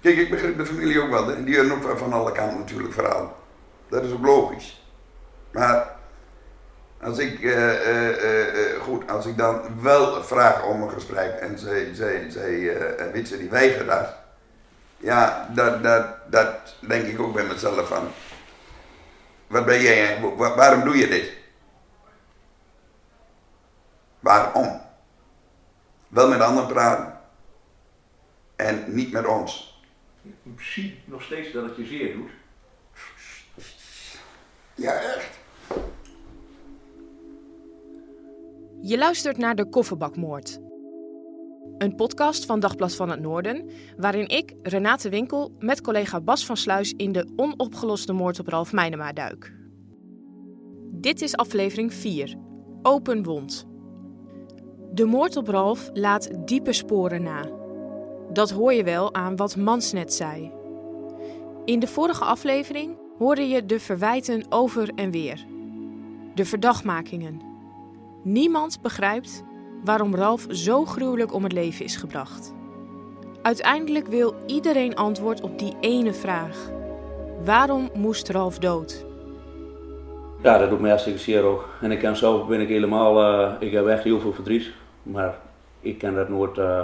Kijk, ik begrijp de familie ook wel. Die hebben ook van alle kanten natuurlijk verhaal. Dat is ook logisch. Maar als ik, eh, eh, eh, goed, als ik dan wel vraag om een gesprek en zij, zij, zij, weet die weigeren dat. Ja, dat, dat, dat denk ik ook bij mezelf van. Wat ben jij, waarom doe je dit? Waarom? Wel met anderen praten en niet met ons. Ik zie nog steeds dat het je zeer doet. Ja, echt. Je luistert naar de Kofferbakmoord. Een podcast van Dagblad van het Noorden, waarin ik, Renate Winkel, met collega Bas van Sluis in de onopgeloste moord op Ralf Meinema duik. Dit is aflevering 4, Open Wond. De moord op Ralf laat diepe sporen na. Dat hoor je wel aan wat Mans net zei. In de vorige aflevering hoorde je de verwijten over en weer. De verdachtmakingen. Niemand begrijpt waarom Ralf zo gruwelijk om het leven is gebracht. Uiteindelijk wil iedereen antwoord op die ene vraag. Waarom moest Ralf dood? Ja, dat doet me hartstikke zeer ook. En ik ken zelf ben ik helemaal, eh, ik heb echt heel veel verdriet. Maar ik kan dat nooit, eh,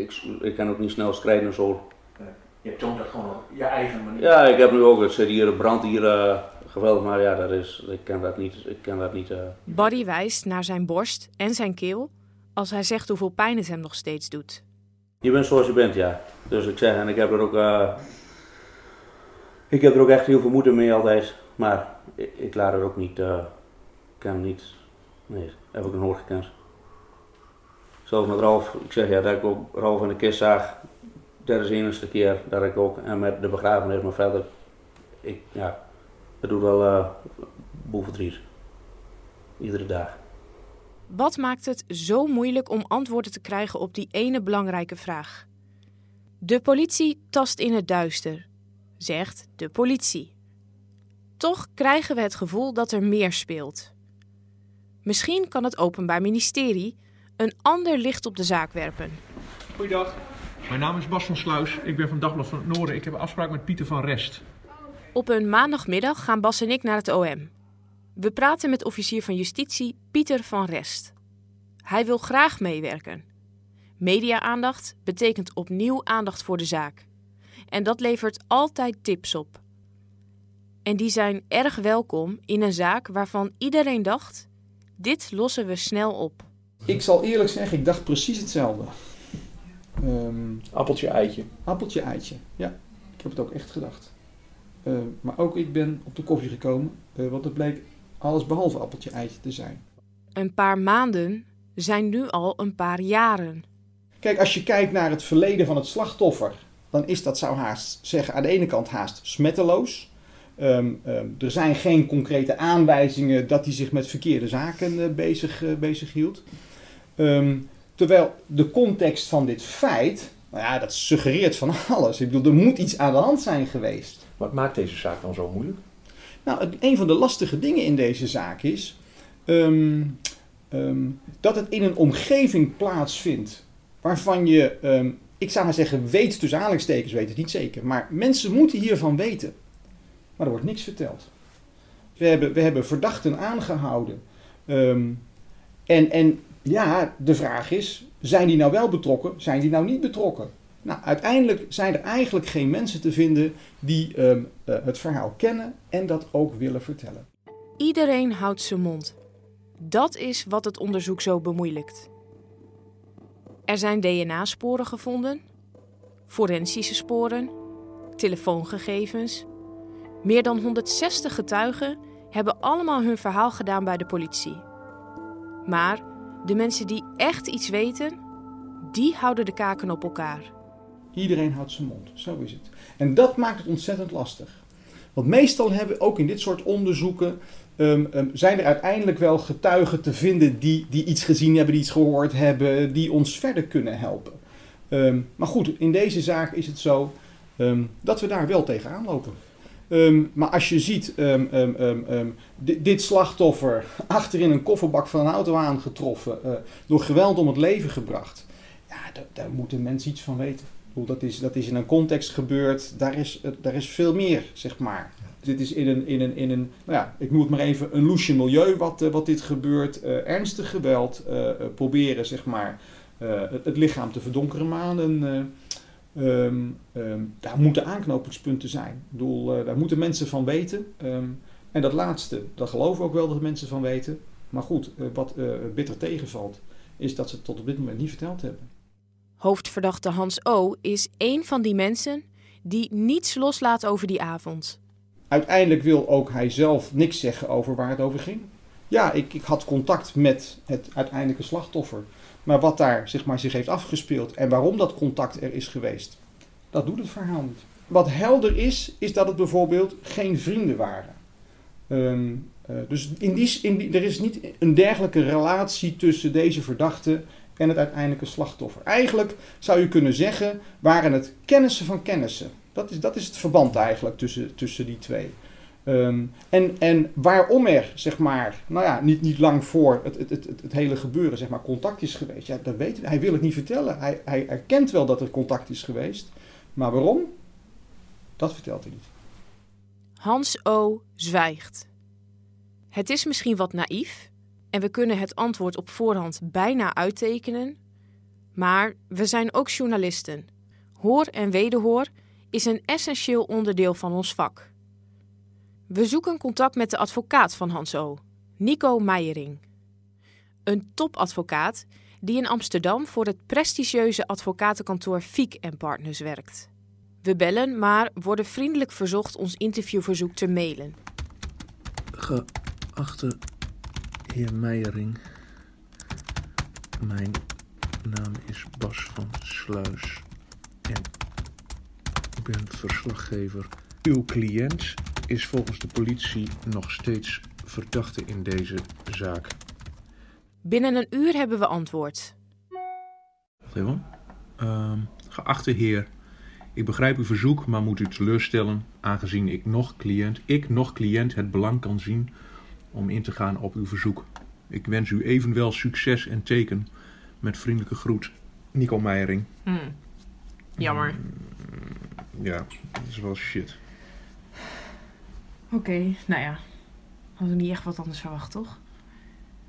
ik, ik kan ook niet snel strijden en zo. Je toont dat gewoon op je eigen manier. Ja, ik heb nu ook, het zit hier, het brandt hier eh, geweldig, maar ja, dat is, ik kan dat niet, ik kan dat niet. eh. Barry wijst naar zijn borst en zijn keel als hij zegt hoeveel pijn het hem nog steeds doet. Je bent zoals je bent, ja. Dus ik zeg, en ik heb er ook, eh, ik heb er ook echt heel veel moeite mee altijd. Maar ik, ik laat er ook niet, eh, ik kan niet, nee, heb ik nooit gekend. Zelfs met Ralf, ik zeg ja, dat ik ook Ralf in de kist zag, dat is de enige keer dat ik ook, en met de begrafenis, maar verder, ik, ja, het doet wel eh boel verdriet. Iedere dag. Wat maakt het zo moeilijk om antwoorden te krijgen op die ene belangrijke vraag? De politie tast in het duister, zegt de politie. Toch krijgen we het gevoel dat er meer speelt. Misschien kan het Openbaar Ministerie een ander licht op de zaak werpen. Goeiedag. Mijn naam is Bas van Sluis. Ik ben van Dagblad van het Noorden. Ik heb een afspraak met Pieter van Rest. Op een maandagmiddag gaan Bas en ik naar het OM. We praten met officier van justitie Pieter van Rest. Hij wil graag meewerken. Media-aandacht betekent opnieuw aandacht voor de zaak. En dat levert altijd tips op. En die zijn erg welkom in een zaak waarvan iedereen dacht: dit lossen we snel op. Ik zal eerlijk zeggen, ik dacht precies hetzelfde. Ehm, Appeltje, eitje. appeltje, eitje. Ja, ik heb het ook echt gedacht. Eh, maar ook ik ben op de koffie gekomen, eh, want het bleek alles behalve appeltje, eitje te zijn. Een paar maanden zijn nu al een paar jaren. Kijk, als je kijkt naar het verleden van het slachtoffer, dan is dat, zou haast zeggen, aan de ene kant haast smetteloos. Ehm, ehm, er zijn geen concrete aanwijzingen dat hij zich met verkeerde zaken eh, bezig, eh, bezig hield. Ehm, terwijl de context van dit feit, nou ja, dat suggereert van alles. Ik bedoel, er moet iets aan de hand zijn geweest. Wat maakt deze zaak dan zo moeilijk? Nou, het- een van de lastige dingen in deze zaak is ehm, ehm, dat het in een omgeving plaatsvindt waarvan je, ik zou maar zeggen, weet tussen aanhalingstekens, weet het niet zeker, maar mensen moeten hiervan weten. Maar er wordt niks verteld. We hebben, we hebben verdachten aangehouden. En, en ja, de vraag is, zijn die nou wel betrokken, zijn die nou niet betrokken? Nou, uiteindelijk zijn er eigenlijk geen mensen te vinden die ehm, eh, het verhaal kennen en dat ook willen vertellen. Iedereen houdt zijn mond. Dat is wat het onderzoek zo bemoeilijkt. Er zijn DNA-sporen gevonden, forensische sporen, telefoongegevens. Meer dan 160 getuigen hebben allemaal hun verhaal gedaan bij de politie. Maar de mensen die echt iets weten, die houden de kaken op elkaar. Iedereen houdt zijn mond. Zo is het. En dat maakt het ontzettend lastig. Want meestal hebben ook in dit soort onderzoeken. ehm, ehm, zijn er uiteindelijk wel getuigen te vinden die, die iets gezien hebben, die iets gehoord hebben, die ons verder kunnen helpen. Ehm, maar goed, in deze zaak is het zo dat we daar wel tegenaan lopen. Ehm, maar als je ziet, di- dit slachtoffer achterin een kofferbak van een auto aangetroffen, eh, door geweld om het leven gebracht. Ja, daar, moeten mensen iets van weten. Dat is, dat is in een context gebeurd, daar is, daar is veel meer, zeg maar. Dit is in een, in een, in een nou ja, ik noem het maar even, een loesje milieu wat, eh, wat dit gebeurt. Eh, ernstig geweld, proberen, zeg maar, het, het lichaam te verdonkeren maanden. eh, Ehm, ehm, daar moeten aanknopingspunten zijn. Ik bedoel, eh, daar moeten mensen van weten. Ehm, en dat laatste, daar geloven we ook wel dat mensen van weten. Maar goed, eh, wat eh, bitter tegenvalt, is dat ze het tot op dit moment niet verteld hebben. Hoofdverdachte Hans O. is één van die mensen die niets loslaat over die avond. Uiteindelijk wil ook hij zelf niks zeggen over waar het over ging. Ja, ik, ik had contact met het uiteindelijke slachtoffer. Maar wat daar zeg maar, zich heeft afgespeeld en waarom dat contact er is geweest, dat doet het verhaal niet. Wat helder is, is dat het bijvoorbeeld geen vrienden waren. Ehm, eh, dus in die, in die, er is niet een dergelijke relatie tussen deze verdachte en het uiteindelijke slachtoffer. Eigenlijk zou je kunnen zeggen, waren het kennissen van kennissen. Dat is, dat is het verband eigenlijk tussen, tussen die twee. Ehm, en, en waarom er, zeg maar, nou ja, niet, niet lang voor het, het, het, het, hele gebeuren, zeg maar, contact is geweest. Ja, dat weet hij. Hij wil het niet vertellen. Hij, hij erkent wel dat er contact is geweest. Maar waarom? Dat vertelt hij niet. Hans O. zwijgt. Het is misschien wat naïef en we kunnen het antwoord op voorhand bijna uittekenen, maar we zijn ook journalisten. Hoor en wederhoor is een essentieel onderdeel van ons vak. We zoeken contact met de advocaat van Hans O., Nico Meijering. Een topadvocaat die in Amsterdam voor het prestigieuze advocatenkantoor Fiek Partners werkt. We bellen, maar worden vriendelijk verzocht ons interviewverzoek te mailen. Geachte heer Meijering, mijn naam is Bas van Sluis en ik ben verslaggever. Uw cliënt is volgens de politie nog steeds verdachte in deze zaak. Binnen een uur hebben we antwoord. Wacht even. Ehm, geachte heer, ik begrijp uw verzoek, maar moet u teleurstellen, aangezien ik nog cliënt, ik nog cliënt het belang kan zien om in te gaan op uw verzoek. Ik wens u evenwel succes en teken. Met vriendelijke groet, Nico Meijering. Jammer. Ja, dat is wel shit. Oké, nou ja. Hadden we niet echt wat anders verwacht, toch?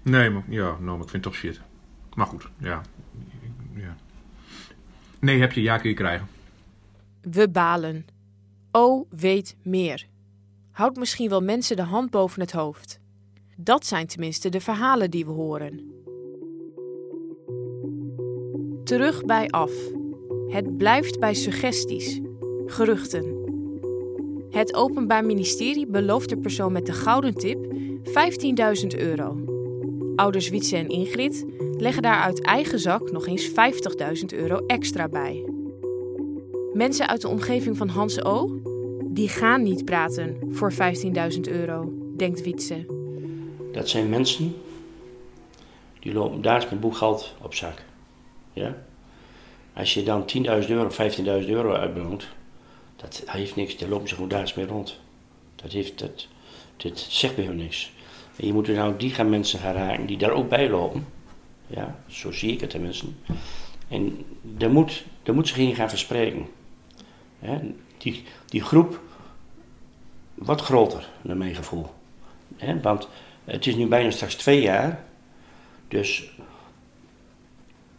Nee, maar, ja, nou, maar ik vind het toch shit. Maar goed, ja. ja. Nee, heb je, ja kun je krijgen. We balen. O weet meer. Houdt misschien wel mensen de hand boven het hoofd. Dat zijn tenminste de verhalen die we horen. Terug bij af. Het blijft bij suggesties, geruchten. Het Openbaar Ministerie belooft de persoon met de gouden tip 15.000 euro. Ouders Wietse en Ingrid leggen daar uit eigen zak nog eens 50.000 euro extra bij. Mensen uit de omgeving van Hans O. die gaan niet praten voor 15.000 euro, denkt Wietse. Dat zijn mensen die lopen daar is met boekgeld op zak. Ja? Als je dan 10.000 euro of 15.000 euro uitbeloont, dat heeft niks, daar lopen ze gewoon daar mee rond. Dat, heeft, dat, dat zegt bij hun niks. En je moet er nou die gaan mensen gaan raken die daar ook bij lopen. Ja, zo zie ik het tenminste. En daar moet, daar moet zich in gaan verspreken. Die, die groep wat groter, naar mijn gevoel. Want het is nu bijna straks twee jaar. Dus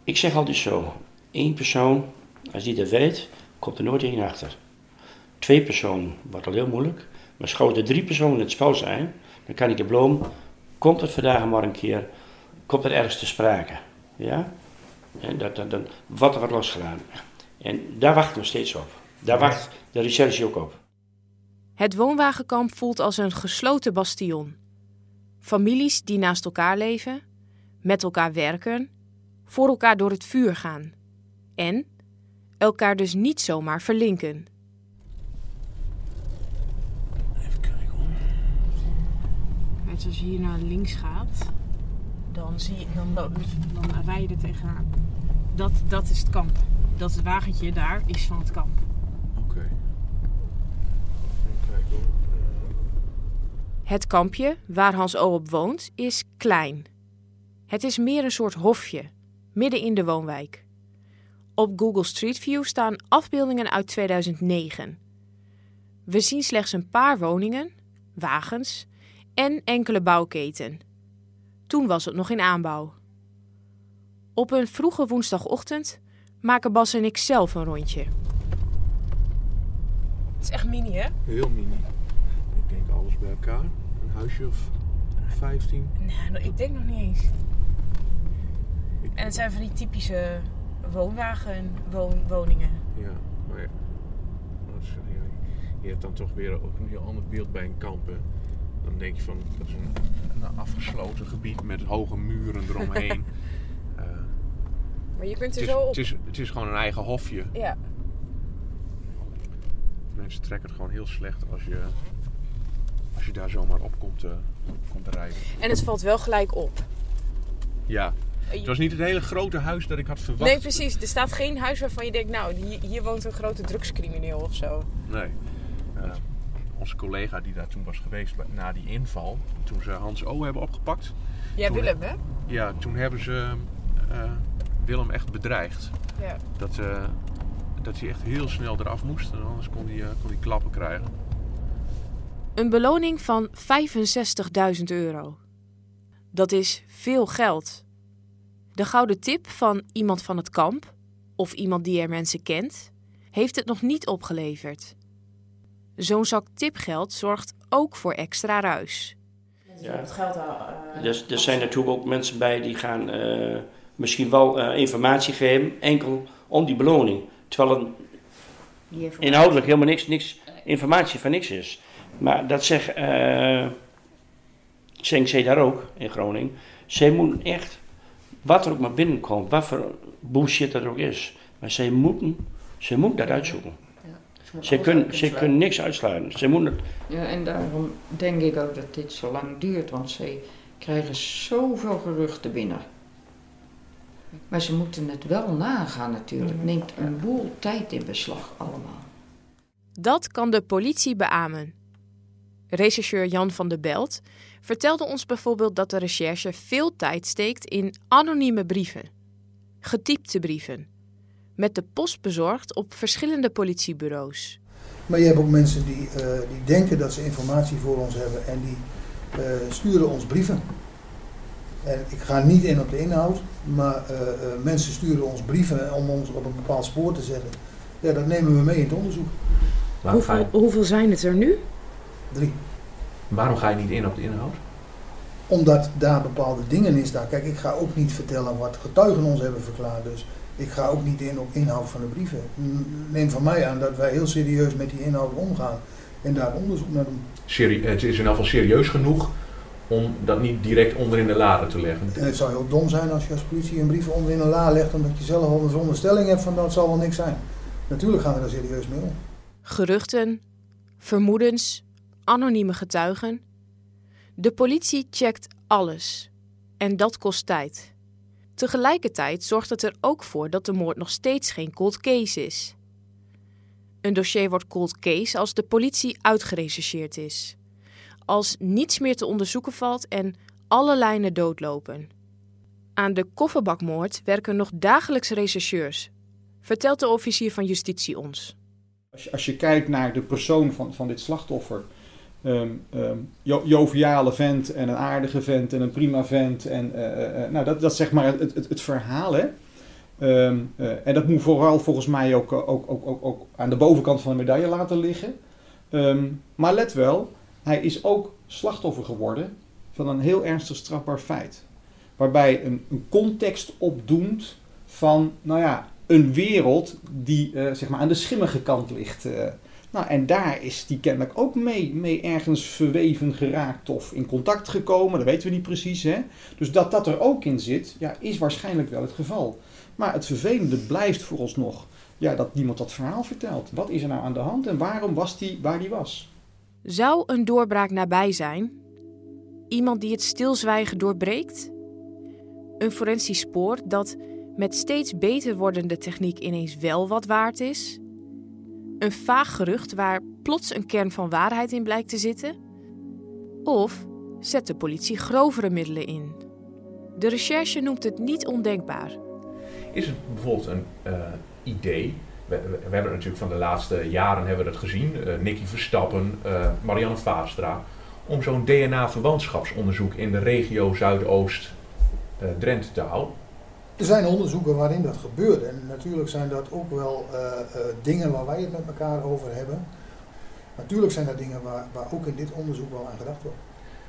ik zeg altijd zo: één persoon, als die dat weet, komt er nooit één achter. Twee personen wordt al heel moeilijk. Maar schouw er drie personen in het spel zijn, dan kan ik de bloem. Komt het vandaag maar een keer, komt er ergens te sprake. Ja? En dat, dat, dat, wat er wordt losgelaten. En daar wachten we steeds op. Daar wacht de recherche ook op. Het woonwagenkamp voelt als een gesloten bastion. Families die naast elkaar leven, met elkaar werken, voor elkaar door het vuur gaan. En elkaar dus niet zomaar verlinken. Even kijken hoor. Als je hier naar links gaat, dan, zie je, dan, dan, dan rij je er tegenaan. Dat, dat is het kamp. Dat wagentje daar is van het kamp. Oké. Het kampje waar Hans O op woont is klein. Het is meer een soort hofje, midden in de woonwijk. Op Google Street View staan afbeeldingen uit 2009. We zien slechts een paar woningen, wagens en enkele bouwketen. Toen was het nog in aanbouw. Op een vroege woensdagochtend maken Bas en ik zelf een rondje. Het is echt mini, hè? heel mini. Ik denk alles bij elkaar. Een huisje of 15. Nou, ik denk nog niet eens. Ik- En het zijn van die typische woonwagenwoningen. Ja, maar ja. Je hebt dan toch weer ook een heel ander beeld bij een kamp. Hè? Dan denk je van, dat is een, een afgesloten gebied met hoge muren eromheen. Eh, Maar je kunt het, is, het, is, het is gewoon een eigen hofje. Ja. Mensen trekken het gewoon heel slecht als je, als je daar zomaar op komt, eh, komt rijden. En het valt wel gelijk op. Ja, het was niet het hele grote huis dat ik had verwacht. Nee, precies. Er staat geen huis waarvan je denkt, nou, hier, hier woont een grote drugscrimineel of zo. Nee. Onze collega die daar toen was geweest na die inval, toen ze Hans O hebben opgepakt, Ja, Toen- Willem, hè? ja, toen hebben ze eh, Willem echt bedreigd. Ja. Dat, eh, dat hij echt heel snel eraf moest, en anders kon hij, eh, kon hij klappen krijgen. Een beloning van 65.000 euro. Dat is veel geld. De gouden tip van iemand van het kamp, of iemand die er mensen kent, heeft het nog niet opgeleverd. Zo'n zak tipgeld zorgt ook voor extra ruis. Ja. Het geld Dus er zijn natuurlijk ook mensen bij die gaan eh, misschien wel eh, informatie geven, enkel om die beloning. Terwijl het inhoudelijk helemaal niks, niks informatie van niks is. Maar dat zegt, eh zeggen zij daar ook in Groningen. Zij moeten echt, wat er ook maar binnenkomt, wat voor bullshit er ook is. Maar zij moeten, zij moeten dat uitzoeken. Zij kunnen, kunnen niks uitsluiten. Zij moeten het Ja, en daarom denk ik ook dat dit zo lang duurt, want ze krijgen zoveel geruchten binnen. Maar ze moeten het wel nagaan natuurlijk. Het neemt een boel tijd in beslag allemaal. Dat kan de politie beamen. Rechercheur Jan van der Belt vertelde ons bijvoorbeeld dat de recherche veel tijd steekt in anonieme brieven, getypte brieven, met de post bezorgd op verschillende politiebureaus. Maar je hebt ook mensen die, eh, die denken dat ze informatie voor ons hebben en die eh, sturen ons brieven. En ik ga niet in op de inhoud, maar eh, eh, mensen sturen ons brieven om ons op een bepaald spoor te zetten. Ja, dat nemen we mee in het onderzoek. Je, hoeveel zijn het er nu? Drie. waarom ga je niet in op de inhoud? Omdat daar bepaalde dingen in staan. Kijk, ik ga ook niet vertellen wat getuigen ons hebben verklaard. Dus ik ga ook niet in op inhoud van de brieven. Neem van mij aan dat wij heel serieus met die inhoud omgaan en daar onderzoek naar doen. Serie- het is in ieder geval serieus genoeg om dat niet direct onder in de lade te leggen. En het zou heel dom zijn als je als politie een brief onder in een la legt omdat je zelf al een veronderstelling hebt van dat zal wel niks zijn. Natuurlijk gaan we daar serieus mee om. Geruchten, vermoedens, anonieme getuigen. De politie checkt alles. En dat kost tijd. Tegelijkertijd zorgt het er ook voor dat de moord nog steeds geen cold case is. Een dossier wordt cold case als de politie uitgerechercheerd is. Als niets meer te onderzoeken valt en alle lijnen doodlopen. Aan de kofferbakmoord werken nog dagelijks rechercheurs, vertelt de officier van justitie ons. Als je, als je kijkt naar de persoon van, van dit slachtoffer. Ehm, ehm, jo- joviale vent en een aardige vent en een prima vent. En, eh, eh, eh, nou, dat, dat is zeg maar het, het, het verhaal. Hè? Ehm, eh, en dat moet vooral volgens mij ook, ook, ook, ook, aan de bovenkant van de medaille laten liggen. Maar let wel, hij is ook slachtoffer geworden van een heel ernstig strafbaar feit. Waarbij een, een context opdoemt van, nou ja, een wereld die zeg maar aan de schimmige kant ligt. Nou, en daar is die kennelijk ook mee, mee ergens verweven geraakt of in contact gekomen. Dat weten we niet precies. Hè? Dus dat dat er ook in zit, ja, is waarschijnlijk wel het geval. Maar het vervelende blijft vooralsnog ja, dat niemand dat verhaal vertelt. Wat is er nou aan de hand en waarom was die waar die was? Zou een doorbraak nabij zijn? Iemand die het stilzwijgen doorbreekt? Een forensisch spoor dat met steeds beter wordende techniek ineens wel wat waard is? Een vaag gerucht waar plots een kern van waarheid in blijkt te zitten? Of zet de politie grovere middelen in? De recherche noemt het niet ondenkbaar. Is het bijvoorbeeld een uh, idee? We, we, we, hebben het natuurlijk van de laatste jaren hebben we dat gezien. Uh, Nicky Verstappen, uh, Marianne Vaatstra. Om zo'n DNA-verwantschapsonderzoek in de regio Zuidoost-Drenthe te houden. Er zijn onderzoeken waarin dat gebeurt. En natuurlijk zijn dat ook wel uh, uh, dingen waar wij het met elkaar over hebben. Natuurlijk zijn dat dingen waar, waar ook in dit onderzoek wel aan gedacht wordt.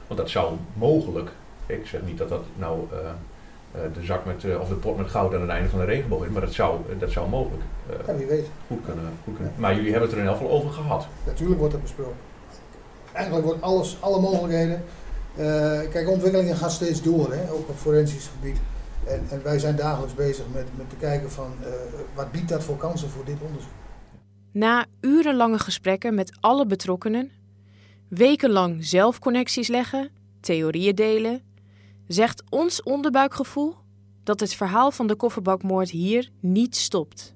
Want dat zou mogelijk, ik zeg niet dat dat nou uh, de zak met, of de pot met goud aan het einde van de regenboog is, maar dat zou, dat zou mogelijk ja, wie weet. Goed, kunnen, goed kunnen. Maar jullie hebben het er in elk geval over gehad. Natuurlijk wordt dat besproken. Eigenlijk wordt alles, alle mogelijkheden. kijk, ontwikkelingen gaan steeds door, hè, ook op forensisch gebied. En, en, wij zijn dagelijks bezig met, met te kijken van uh, wat biedt dat voor kansen voor dit onderzoek. Na urenlange gesprekken met alle betrokkenen, wekenlang zelf connecties leggen, theorieën delen, zegt ons onderbuikgevoel dat het verhaal van de kofferbakmoord hier niet stopt.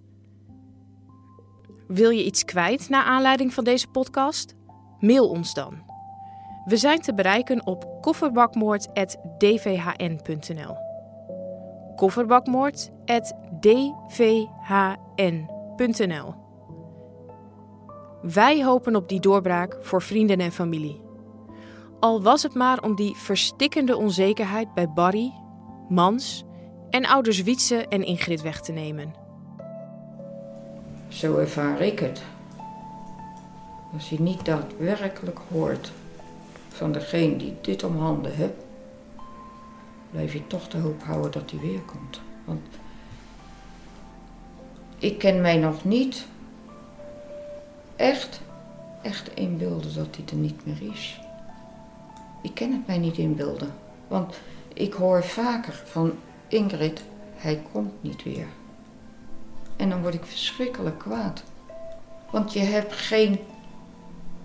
Wil je iets kwijt naar aanleiding van deze podcast? Mail ons dan. We zijn te bereiken op kofferbakmoord.dvhn.nl kofferbakmoord.dvhn.nl. Wij hopen op die doorbraak voor vrienden en familie. Al was het maar om die verstikkende onzekerheid bij Barry, Mans en ouders Wietse en Ingrid weg te nemen. Zo ervaar ik het. Als je niet daadwerkelijk hoort van degene die dit om handen hebt, blijf je toch de hoop houden dat hij weer komt. Want ik ken mij nog niet echt, echt inbeelden dat hij er niet meer is. Ik ken het mij niet inbeelden. Want ik hoor vaker van Ingrid, hij komt niet weer. En dan word ik verschrikkelijk kwaad. Want je hebt geen,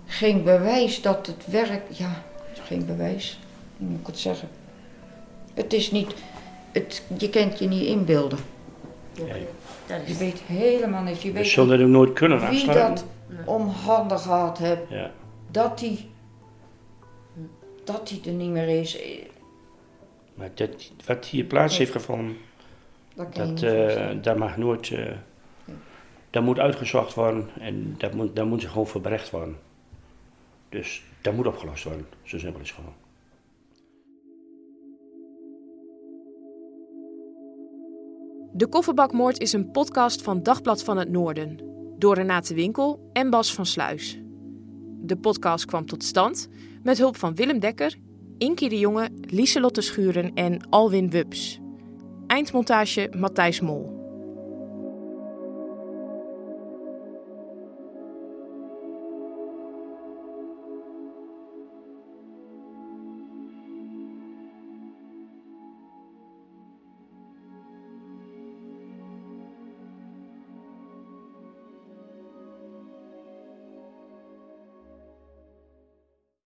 geen bewijs dat het werkt. Ja, geen bewijs. Hoe moet ik het zeggen? Het is niet, het, je kent je niet inbeelden. Ja, je weet helemaal niet. Je we weet zullen hem nooit kunnen wie afsluiten. dat om handen gehad hebt. Ja. Dat die, dat die er niet meer is. Maar dat, wat hier plaats heeft gevonden, Dat dat, eh, dat mag nooit. eh, dat moet uitgezocht worden en dat moet, dat moet ze gewoon verbrecht worden. Dus dat moet opgelost worden. Zo simpel is het gewoon. De Kofferbakmoord is een podcast van Dagblad van het Noorden. Door Renate Winkel en Bas van Sluis. De podcast kwam tot stand met hulp van Willem Dekker, Inkie de Jonge, Lieselotte Schuren en Alwin Wubs. Eindmontage Matthijs Mol.